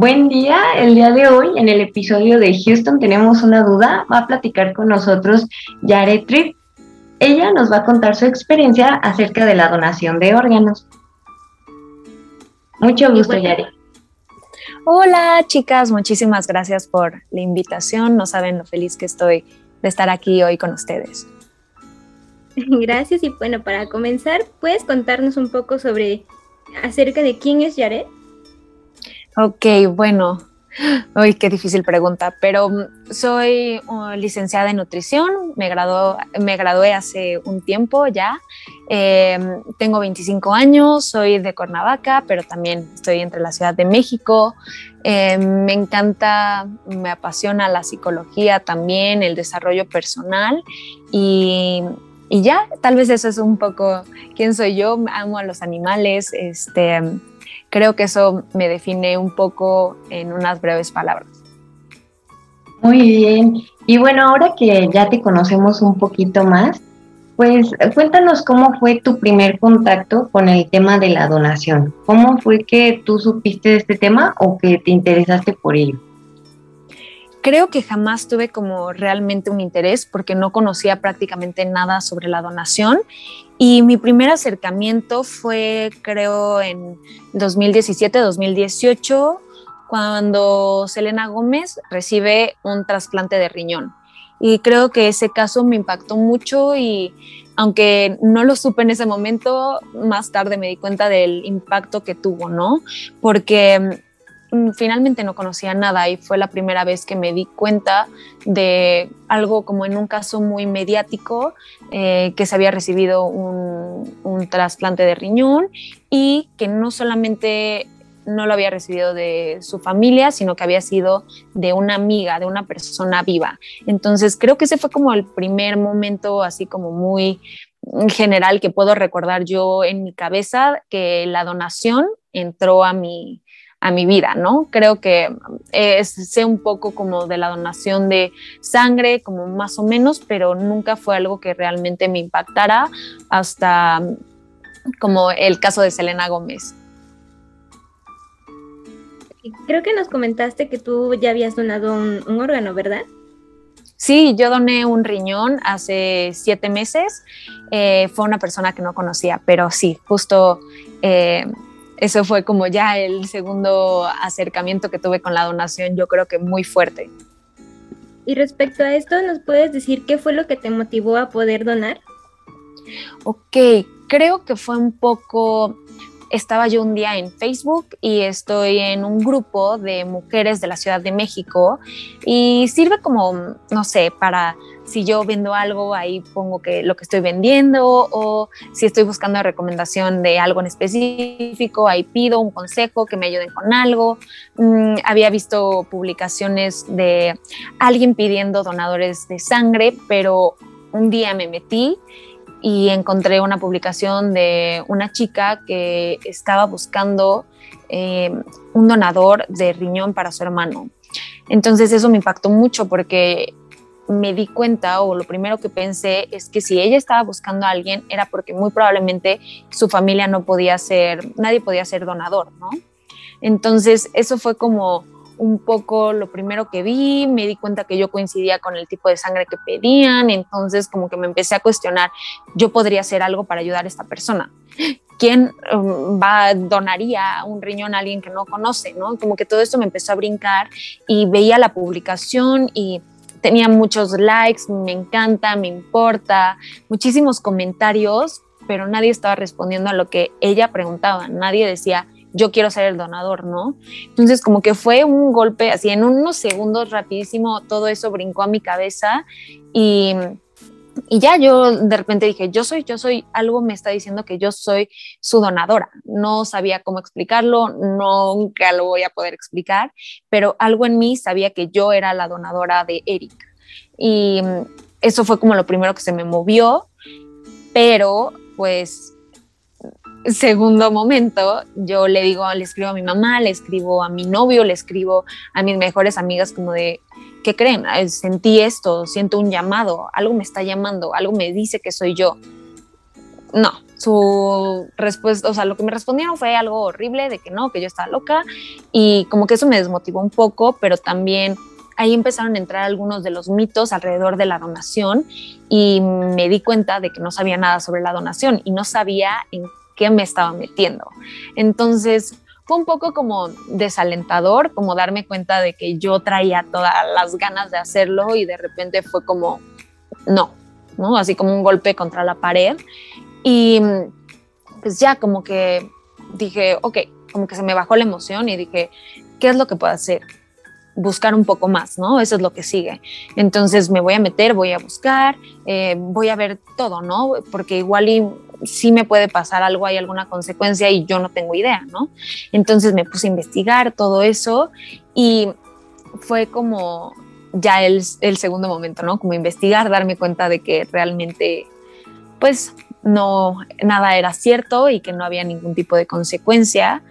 Buen día, el día de hoy en el episodio de Houston tenemos una duda, va a platicar con nosotros Yare Tripp. Ella nos va a contar su experiencia acerca de la donación de órganos. Mucho gusto, Yare. Hola chicas, muchísimas gracias por la invitación. No saben lo feliz que estoy de estar aquí hoy con ustedes. Gracias y bueno, para comenzar, ¿puedes contarnos un poco sobre acerca de quién es Yaret? Ok, bueno, Uy, qué difícil pregunta, pero mm, soy uh, licenciada en nutrición, me, me gradué hace un tiempo ya, em, tengo 25 años, soy de Cuernavaca, pero también estoy entre la Ciudad de México, em, me encanta, me apasiona la psicología también, el desarrollo personal y, y ya, tal vez eso es un poco quién soy yo, amo a los animales, este Creo que eso me define un poco en unas breves palabras. Muy bien. Y bueno, ahora que ya te conocemos un poquito más, pues cuéntanos cómo fue tu primer contacto con el tema de la donación. ¿Cómo fue que tú supiste de este tema o que te interesaste por ello? Creo que jamás tuve como realmente un interés porque no conocía prácticamente nada sobre la donación y mi primer acercamiento fue creo en 2017, 2018 cuando Selena Gómez recibe un trasplante de riñón. Y creo que ese caso me impactó mucho y aunque no lo supe en ese momento, más tarde me di cuenta del impacto que tuvo, ¿no? Porque finalmente no conocía nada y fue la primera vez que me di cuenta de algo como en un caso muy mediático, eh, que se había recibido un, un trasplante de riñón y que no solamente no lo había recibido de su familia, sino que había sido de una amiga, de una persona viva. Entonces creo que ese fue como el primer momento así como muy general que puedo recordar yo en mi cabeza, que la donación entró a mi, a mi vida, ¿no? Creo que eh, sé un poco como de la donación de sangre, como más o menos, pero nunca fue algo que realmente me impactara hasta como el caso de Selena Gómez. Creo que nos comentaste que tú ya habías donado un, órgano, ¿verdad? Sí, yo doné un riñón hace siete meses. Eh, fue una persona que no conocía, pero sí, justo eh, eso fue como ya el segundo acercamiento que tuve con la donación, yo creo que muy fuerte. Y respecto a esto, ¿nos puedes decir qué fue lo que te motivó a poder donar? Ok, creo que fue un poco, estaba yo un día en Facebook y estoy en un grupo de mujeres de la Ciudad de México y sirve como, no sé, para si yo vendo algo, ahí pongo que lo que estoy vendiendo o si estoy buscando recomendación de algo en específico, ahí pido un consejo que me ayuden con algo. Mm, había visto publicaciones de alguien pidiendo donadores de sangre, pero un día me metí y encontré una publicación de una chica que estaba buscando eh, un donador de riñón para su hermano. Entonces eso me impactó mucho porque me di cuenta o lo primero que pensé es que si ella estaba buscando a alguien era porque muy probablemente su familia no podía ser, nadie podía ser donador, ¿no? Entonces eso fue como un poco lo primero que vi, me di cuenta que yo coincidía con el tipo de sangre que pedían, entonces como que me empecé a cuestionar, yo podría hacer algo para ayudar a esta persona. ¿Quién um, va, donaría un riñón a alguien que no conoce? ¿no? Como que todo esto me empezó a brincar y veía la publicación y tenía muchos likes, me encanta, me importa, muchísimos comentarios, pero nadie estaba respondiendo a lo que ella preguntaba, nadie decía, yo quiero ser el donador, ¿no? Entonces como que fue un golpe así, en unos segundos rapidísimo, todo eso brincó a mi cabeza y y ya yo de repente dije, yo soy, yo soy, algo me está diciendo que yo soy su donadora. No sabía cómo explicarlo, nunca lo voy a poder explicar, pero algo en mí sabía que yo era la donadora de Eric. Y eso fue como lo primero que se me movió, pero pues segundo momento, yo le digo, le escribo a mi mamá, le escribo a mi novio, le escribo a mis mejores amigas como de, ¿qué creen? Sentí esto, siento un llamado, algo me está llamando, algo me dice que soy yo. No, su respuesta, o sea, lo que me respondieron fue algo horrible de que no, que yo estaba loca y como que eso me desmotivó un poco, pero también ahí empezaron a entrar algunos de los mitos alrededor de la donación y me di cuenta de que no sabía nada sobre la donación y no sabía en me estaba metiendo. Entonces, fue un poco como desalentador, como darme cuenta de que yo traía todas las ganas de hacerlo y de repente fue como, no, ¿no? Así como un golpe contra la pared. Y pues ya como que dije, ok, como que se me bajó la emoción y dije, ¿qué es lo que puedo hacer? Buscar un poco más, ¿no? Eso es lo que sigue. Entonces me voy a meter, voy a buscar, eh, voy a ver todo, ¿no? Porque igual y sí me puede pasar algo, hay alguna consecuencia y yo no tengo idea, ¿no? Entonces me puse a investigar todo eso y fue como ya el, el segundo momento, ¿no? Como investigar, darme cuenta de que realmente, pues, no, nada era cierto y que no había ningún tipo de consecuencia,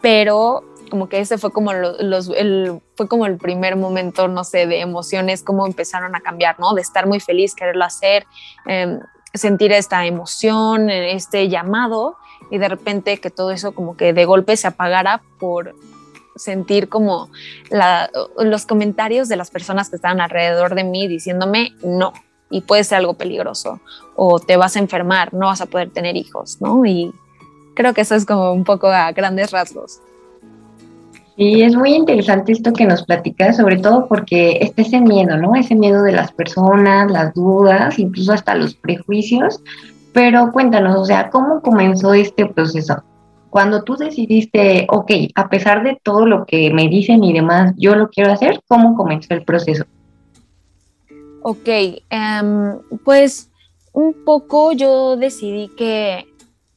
pero como que ese fue como los, el, fue como el primer momento, no sé, de emociones, cómo empezaron a cambiar, ¿no? De estar muy feliz, quererlo hacer, em, sentir esta emoción, este llamado y de repente que todo eso como que de golpe se apagara por sentir como los comentarios de las personas que estaban alrededor de mí diciéndome no y puede ser algo peligroso o te vas a enfermar, no vas a poder tener hijos, ¿no? Y creo que eso es como un poco a grandes rasgos. Y es muy interesante esto que nos platicas, sobre todo porque está ese miedo, ¿no? Ese miedo de las personas, las dudas, incluso hasta los prejuicios. Pero cuéntanos, o sea, ¿cómo comenzó este proceso? Cuando tú decidiste, ok, a pesar de todo lo que me dicen y demás, yo lo quiero hacer, ¿cómo comenzó el proceso? Ok, em, pues un poco yo decidí que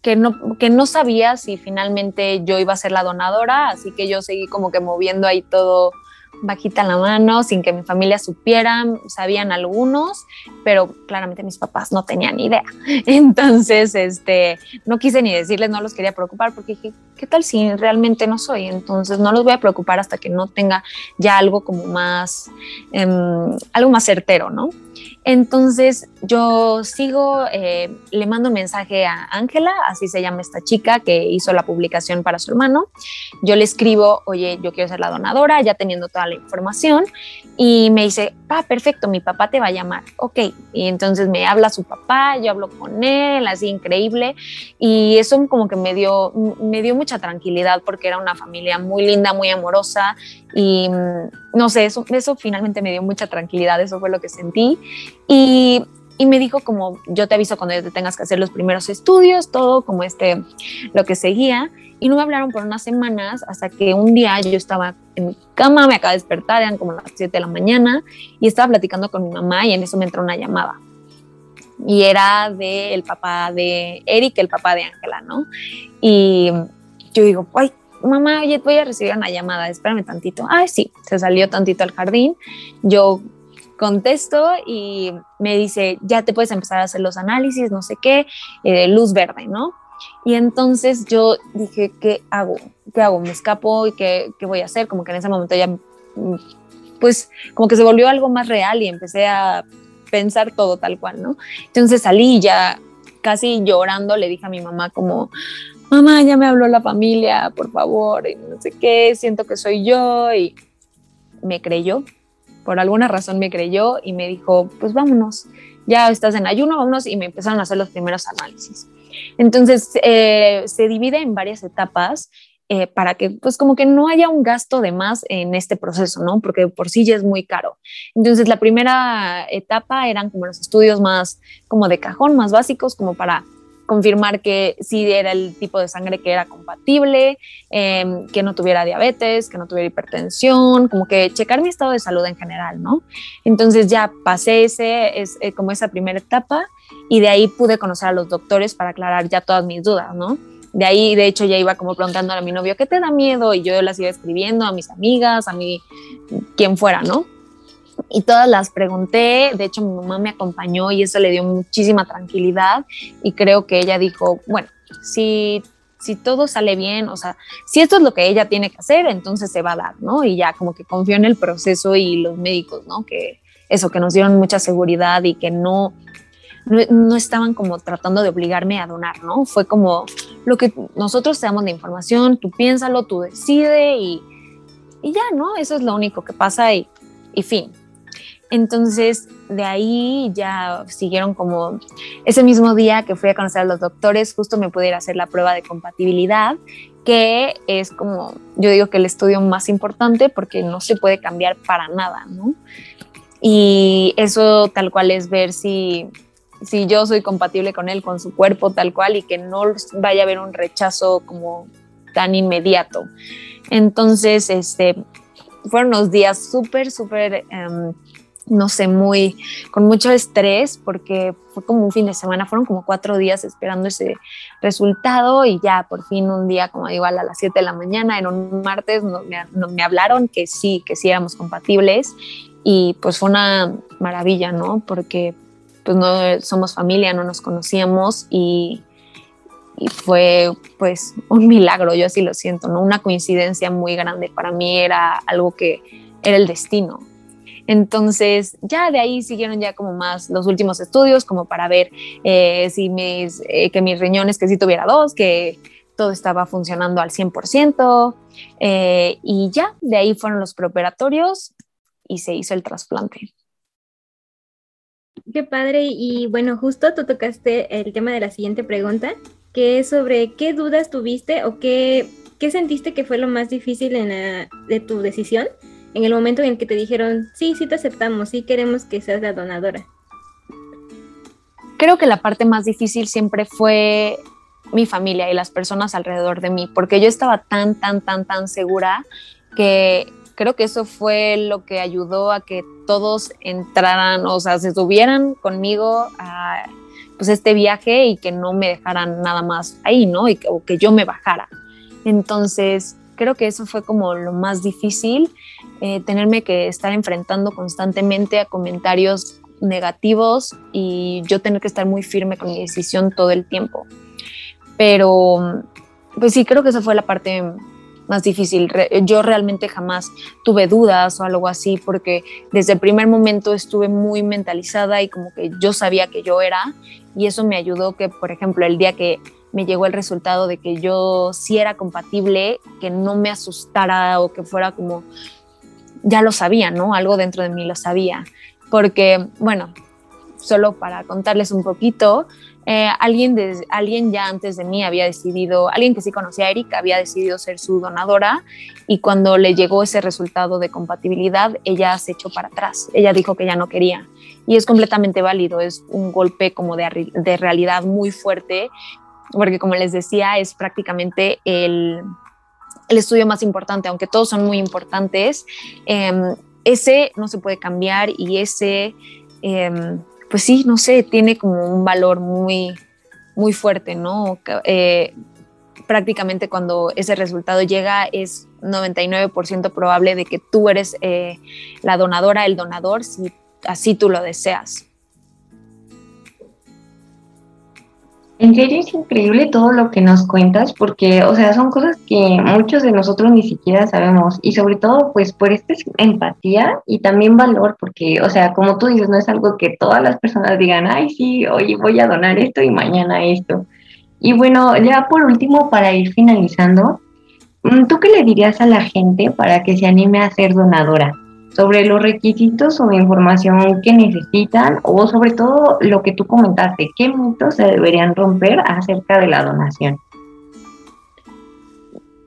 que no, que no sabía si finalmente yo iba a ser la donadora, así que yo seguí como que moviendo ahí todo bajita la mano, sin que mi familia supiera, sabían algunos, pero claramente mis papás no tenían idea. Entonces, este, no quise ni decirles, no los quería preocupar, porque dije, ¿qué tal si realmente no soy? Entonces, no los voy a preocupar hasta que no tenga ya algo como más, em, algo más certero, ¿no? Entonces yo sigo, eh, le mando un mensaje a Ángela, así se llama esta chica que hizo la publicación para su hermano. Yo le escribo, oye, yo quiero ser la donadora, ya teniendo toda la información. Y me dice, ah, perfecto, mi papá te va a llamar. Ok. Y entonces me habla su papá, yo hablo con él, así increíble. Y eso como que me dio, me dio mucha tranquilidad porque era una familia muy linda, muy amorosa. Y mm, no sé, eso, eso finalmente me dio mucha tranquilidad, eso fue lo que sentí. Y, y me dijo como, yo te aviso cuando te tengas que hacer los primeros estudios, todo como este, lo que seguía. Y no me hablaron por unas semanas hasta que un día yo estaba en mi cama, me acaba de despertar, eran como las 7 de la mañana, y estaba platicando con mi mamá y en eso me entró una llamada. Y era del el papá de Eric, el papá de Ángela, ¿no? Y yo digo, ay, mamá, oye, voy a recibir una llamada, espérame tantito. Ay, sí, se salió tantito al jardín. Yo contesto y me dice, ya te puedes empezar a hacer los análisis, no sé qué, eh, luz verde, ¿no? Y entonces yo dije, ¿qué hago? ¿Qué hago? ¿Me escapo? ¿Y qué, qué voy a hacer? Como que en ese momento ya, pues como que se volvió algo más real y empecé a pensar todo tal cual, ¿no? Entonces salí ya casi llorando, le dije a mi mamá como, mamá, ya me habló la familia, por favor, y no sé qué, siento que soy yo, y me creyó, por alguna razón me creyó y me dijo, pues vámonos, ya estás en ayuno, vámonos, y me empezaron a hacer los primeros análisis. Entonces, eh, se divide en varias etapas eh, para que, pues, como que no haya un gasto de más en este proceso, ¿no? Porque por sí ya es muy caro. Entonces, la primera etapa eran como los estudios más, como de cajón, más básicos, como para confirmar que sí era el tipo de sangre que era compatible, em, que no tuviera diabetes, que no tuviera hipertensión, como que checar mi estado de salud en general, ¿no? Entonces ya pasé ese, es, eh, como esa primera etapa y de ahí pude conocer a los doctores para aclarar ya todas mis dudas, ¿no? De ahí, de hecho, ya iba como preguntando a mi novio, ¿qué te da miedo? Y yo las iba escribiendo a mis amigas, a mí, quien fuera, ¿no? Y todas las pregunté, de hecho mi mamá me acompañó y eso le dio muchísima tranquilidad y creo que ella dijo, bueno, si, si todo sale bien, o sea, si esto es lo que ella tiene que hacer, entonces se va a dar, ¿no? Y ya como que confió en el proceso y los médicos, ¿no? Que eso, que nos dieron mucha seguridad y que no, no, estaban como tratando de obligarme a donar, ¿no? Fue como lo que nosotros te damos de información, tú piénsalo, tú decide y, y ya, ¿no? Eso es lo único que pasa y fin. Entonces, de ahí ya siguieron como ese mismo día que fui a conocer a los doctores, justo me pudiera hacer la prueba de compatibilidad, que es como, yo digo que el estudio más importante porque no se puede cambiar para nada, ¿no? Y eso tal cual es ver si, si yo soy compatible con él, con su cuerpo tal cual y que no vaya a haber un rechazo como tan inmediato. Entonces, este, fueron unos días súper, súper... Em, no sé, muy, con mucho estrés, porque fue como un fin de semana, fueron como cuatro días esperando ese resultado y ya por fin un día, como igual a las 7 de la mañana, era un martes, me, me hablaron que sí, que sí éramos compatibles y pues fue una maravilla, ¿no? Porque pues no somos familia, no nos conocíamos y, y fue pues un milagro, yo así lo siento, ¿no? Una coincidencia muy grande para mí, era algo que era el destino, entonces, ya de ahí siguieron ya como más los últimos estudios, como para ver eh, si mis, eh, que mis riñones, que sí tuviera dos, que todo estaba funcionando al 100%. Eh, y ya, de ahí fueron los preoperatorios y se hizo el trasplante. Qué padre. Y bueno, justo tú tocaste el tema de la siguiente pregunta, que es sobre qué dudas tuviste o qué, qué sentiste que fue lo más difícil en de tu decisión en el momento en el que te dijeron, sí, sí te aceptamos, sí queremos que seas la donadora? Creo que la parte más difícil siempre fue mi familia y las personas alrededor de mí, porque yo estaba tan, tan, tan, tan segura que creo que eso fue lo que ayudó a que todos entraran, o sea, se subieran conmigo a pues este viaje y que no me dejaran nada más ahí, ¿no? Y o que yo me bajara. Entonces, creo que eso fue como lo más difícil eh, tenerme que estar enfrentando constantemente a comentarios negativos y yo tener que estar muy firme con mi decisión todo el tiempo. Pero, pues sí, creo que esa fue la parte más difícil. yo realmente jamás tuve dudas o algo así porque desde el primer momento estuve muy mentalizada y como que yo sabía que yo era y eso me ayudó que, por ejemplo, el día que me llegó el resultado de que yo sí era compatible, que no me asustara o que fuera como ya lo sabía, ¿no? Algo dentro de mí lo sabía. Porque, bueno, solo para contarles un poquito, eh, alguien, alguien ya antes de mí había decidido, alguien que sí conocía a Erika había decidido ser su donadora y cuando le llegó ese resultado de compatibilidad, ella se echó para atrás, ella dijo que ya no quería y es completamente válido, es un golpe como de, de realidad muy fuerte porque como les decía, es prácticamente el, estudio más importante, aunque todos son muy importantes, em, ese no se puede cambiar y ese, em, pues sí, no sé, tiene como un valor muy, muy fuerte, ¿no? Eh, prácticamente cuando ese resultado llega es 99% probable de que tú eres eh, la donadora, el donador, si así tú lo deseas. En serio es increíble todo lo que nos cuentas porque, o sea, son cosas que muchos de nosotros ni siquiera sabemos y sobre todo pues por esta empatía y también valor porque, o sea, como tú dices, no es algo que todas las personas digan, ay, sí, oye, voy a donar esto y mañana esto. Y bueno, ya por último, para ir finalizando, mm, ¿tú qué le dirías a la gente para que se anime a ser donadora? Sobre los requisitos o información que necesitan o sobre todo lo que tú comentaste, qué mitos se deberían romper acerca de la donación.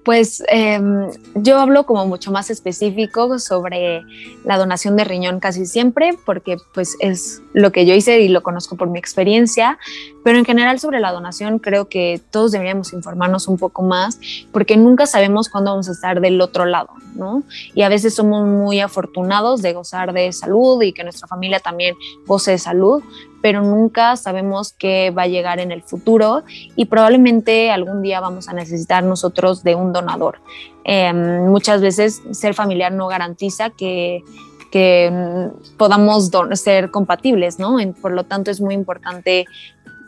Pues em, yo hablo como mucho más específico sobre la donación de riñón casi siempre, porque pues es lo que yo hice y lo conozco por mi experiencia, pero en general sobre la donación creo que todos deberíamos informarnos un poco más, porque nunca sabemos cuándo vamos a estar del otro lado, ¿no? Y a veces somos muy afortunados de gozar de salud y que nuestra familia también goce de salud, pero nunca sabemos qué va a llegar en el futuro y probablemente algún día vamos a necesitar nosotros de un donador. Em, muchas veces ser familiar no garantiza que, que podamos ser compatibles, ¿no? Por lo tanto es muy importante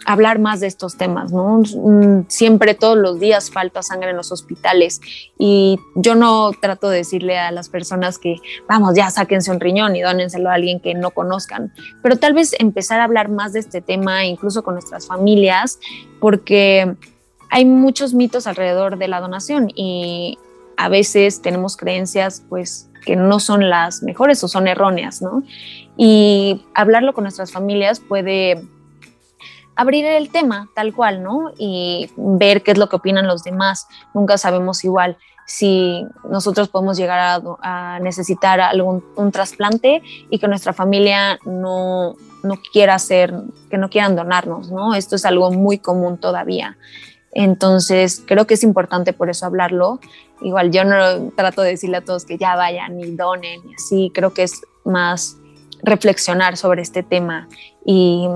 hablar más de estos temas, ¿no? Mm, siempre todos los días falta sangre en los hospitales y yo no trato de decirle a las personas que, vamos, ya sáquense un riñón y dónenselo a alguien que no conozcan, pero tal vez empezar a hablar más de este tema, incluso con nuestras familias, porque hay muchos mitos alrededor de la donación y a veces tenemos creencias, pues, que no son las mejores o son erróneas, ¿no? Y hablarlo con nuestras familias puede abrir el tema tal cual, ¿no? Y ver qué es lo que opinan los demás. Nunca sabemos igual si nosotros podemos llegar a, necesitar algún un trasplante y que nuestra familia no, no quiera hacer, que no quieran donarnos, ¿no? Esto es algo muy común todavía. Entonces, creo que es importante por eso hablarlo. Igual yo no trato de decirle a todos que ya vayan y donen y así, creo que es más reflexionar sobre este tema y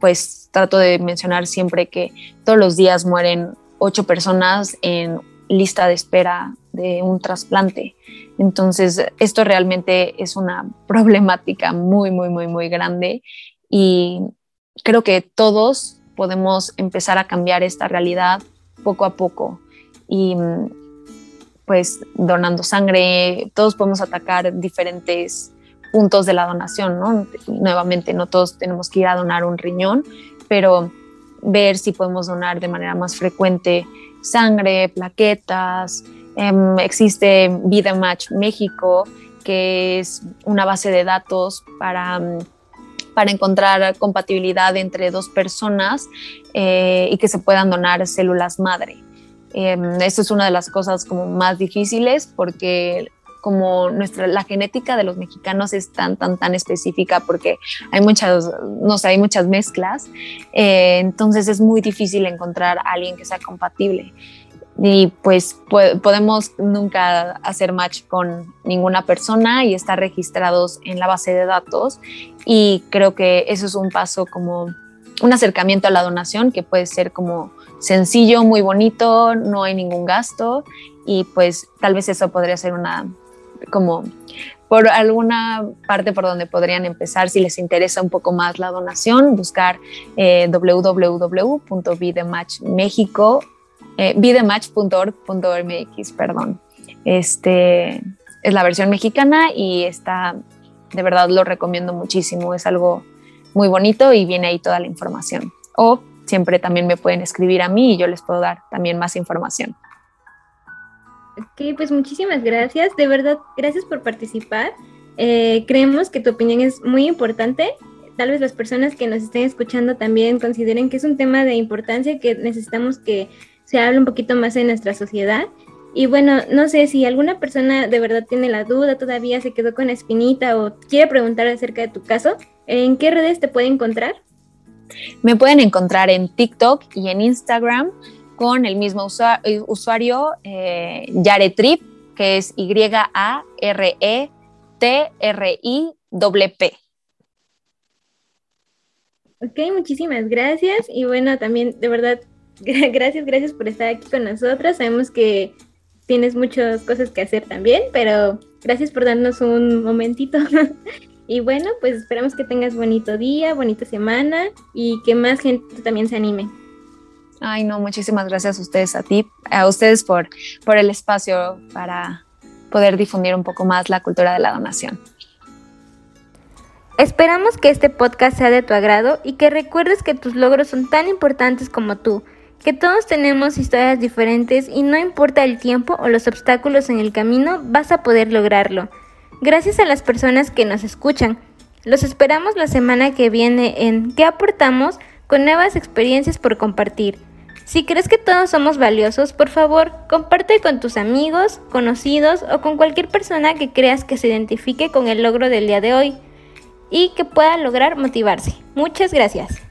pues trato de mencionar siempre que todos los días mueren ocho personas en lista de espera de un trasplante. Entonces, esto realmente es una problemática muy, muy, muy, muy grande y creo que todos podemos empezar a cambiar esta realidad poco a poco y pues donando sangre, todos podemos atacar diferentes puntos de la donación, ¿no? Nuevamente, no todos tenemos que ir a donar un riñón, pero ver si podemos donar de manera más frecuente sangre, plaquetas. Em, existe Vida Match México, que es una base de datos para, mm, para encontrar compatibilidad entre dos personas eh, y que se puedan donar células madre. Eh, eso es una de las cosas como más difíciles porque como nuestra, la genética de los mexicanos es tan, tan, tan específica porque hay muchas, no sé, hay muchas mezclas, eh, entonces es muy difícil encontrar a alguien que sea compatible. Y pues podemos nunca hacer match con ninguna persona y estar registrados en la base de datos. Y creo que eso es un paso como un acercamiento a la donación que puede ser como sencillo, muy bonito, no hay ningún gasto y pues tal vez eso podría ser una como por alguna parte por donde podrían empezar si les interesa un poco más la donación, buscar eh, eh, perdón. Este es la versión mexicana y está, de verdad lo recomiendo muchísimo, es algo muy bonito y viene ahí toda la información. O siempre también me pueden escribir a mí y yo les puedo dar también más información. Ok, pues muchísimas gracias. De verdad, gracias por participar. Eh, creemos que tu opinión es muy importante. Tal vez las personas que nos estén escuchando también consideren que es un tema de importancia que necesitamos que se hable un poquito más en nuestra sociedad. Y bueno, no sé si alguna persona de verdad tiene la duda, todavía se quedó con espinita o quiere preguntar acerca de tu caso, ¿en qué redes te puede encontrar? Me pueden encontrar en TikTok y en Instagram con el mismo eh, usuario, eh, Yaretrip, que es Y-A-R-E-T-R-I-P. Ok, muchísimas gracias. Y bueno, también de verdad, gracias, gracias por estar aquí con nosotros. Sabemos que tienes muchas cosas que hacer también, pero gracias por darnos un momentito. y bueno, pues esperamos que tengas bonito día, bonita semana y que más gente también se anime. Ay, no, muchísimas gracias a ustedes, a ti, a ustedes por, por el espacio para poder difundir un poco más la cultura de la donación. Esperamos que este podcast sea de tu agrado y que recuerdes que tus logros son tan importantes como tú, que todos tenemos historias diferentes y no importa el tiempo o los obstáculos en el camino, vas a poder lograrlo. Gracias a las personas que nos escuchan. Los esperamos la semana que viene en ¿Qué aportamos? con nuevas experiencias por compartir. Si crees que todos somos valiosos, por favor, comparte con tus amigos, conocidos o con cualquier persona que creas que se identifique con el logro del día de hoy y que pueda lograr motivarse. Muchas gracias.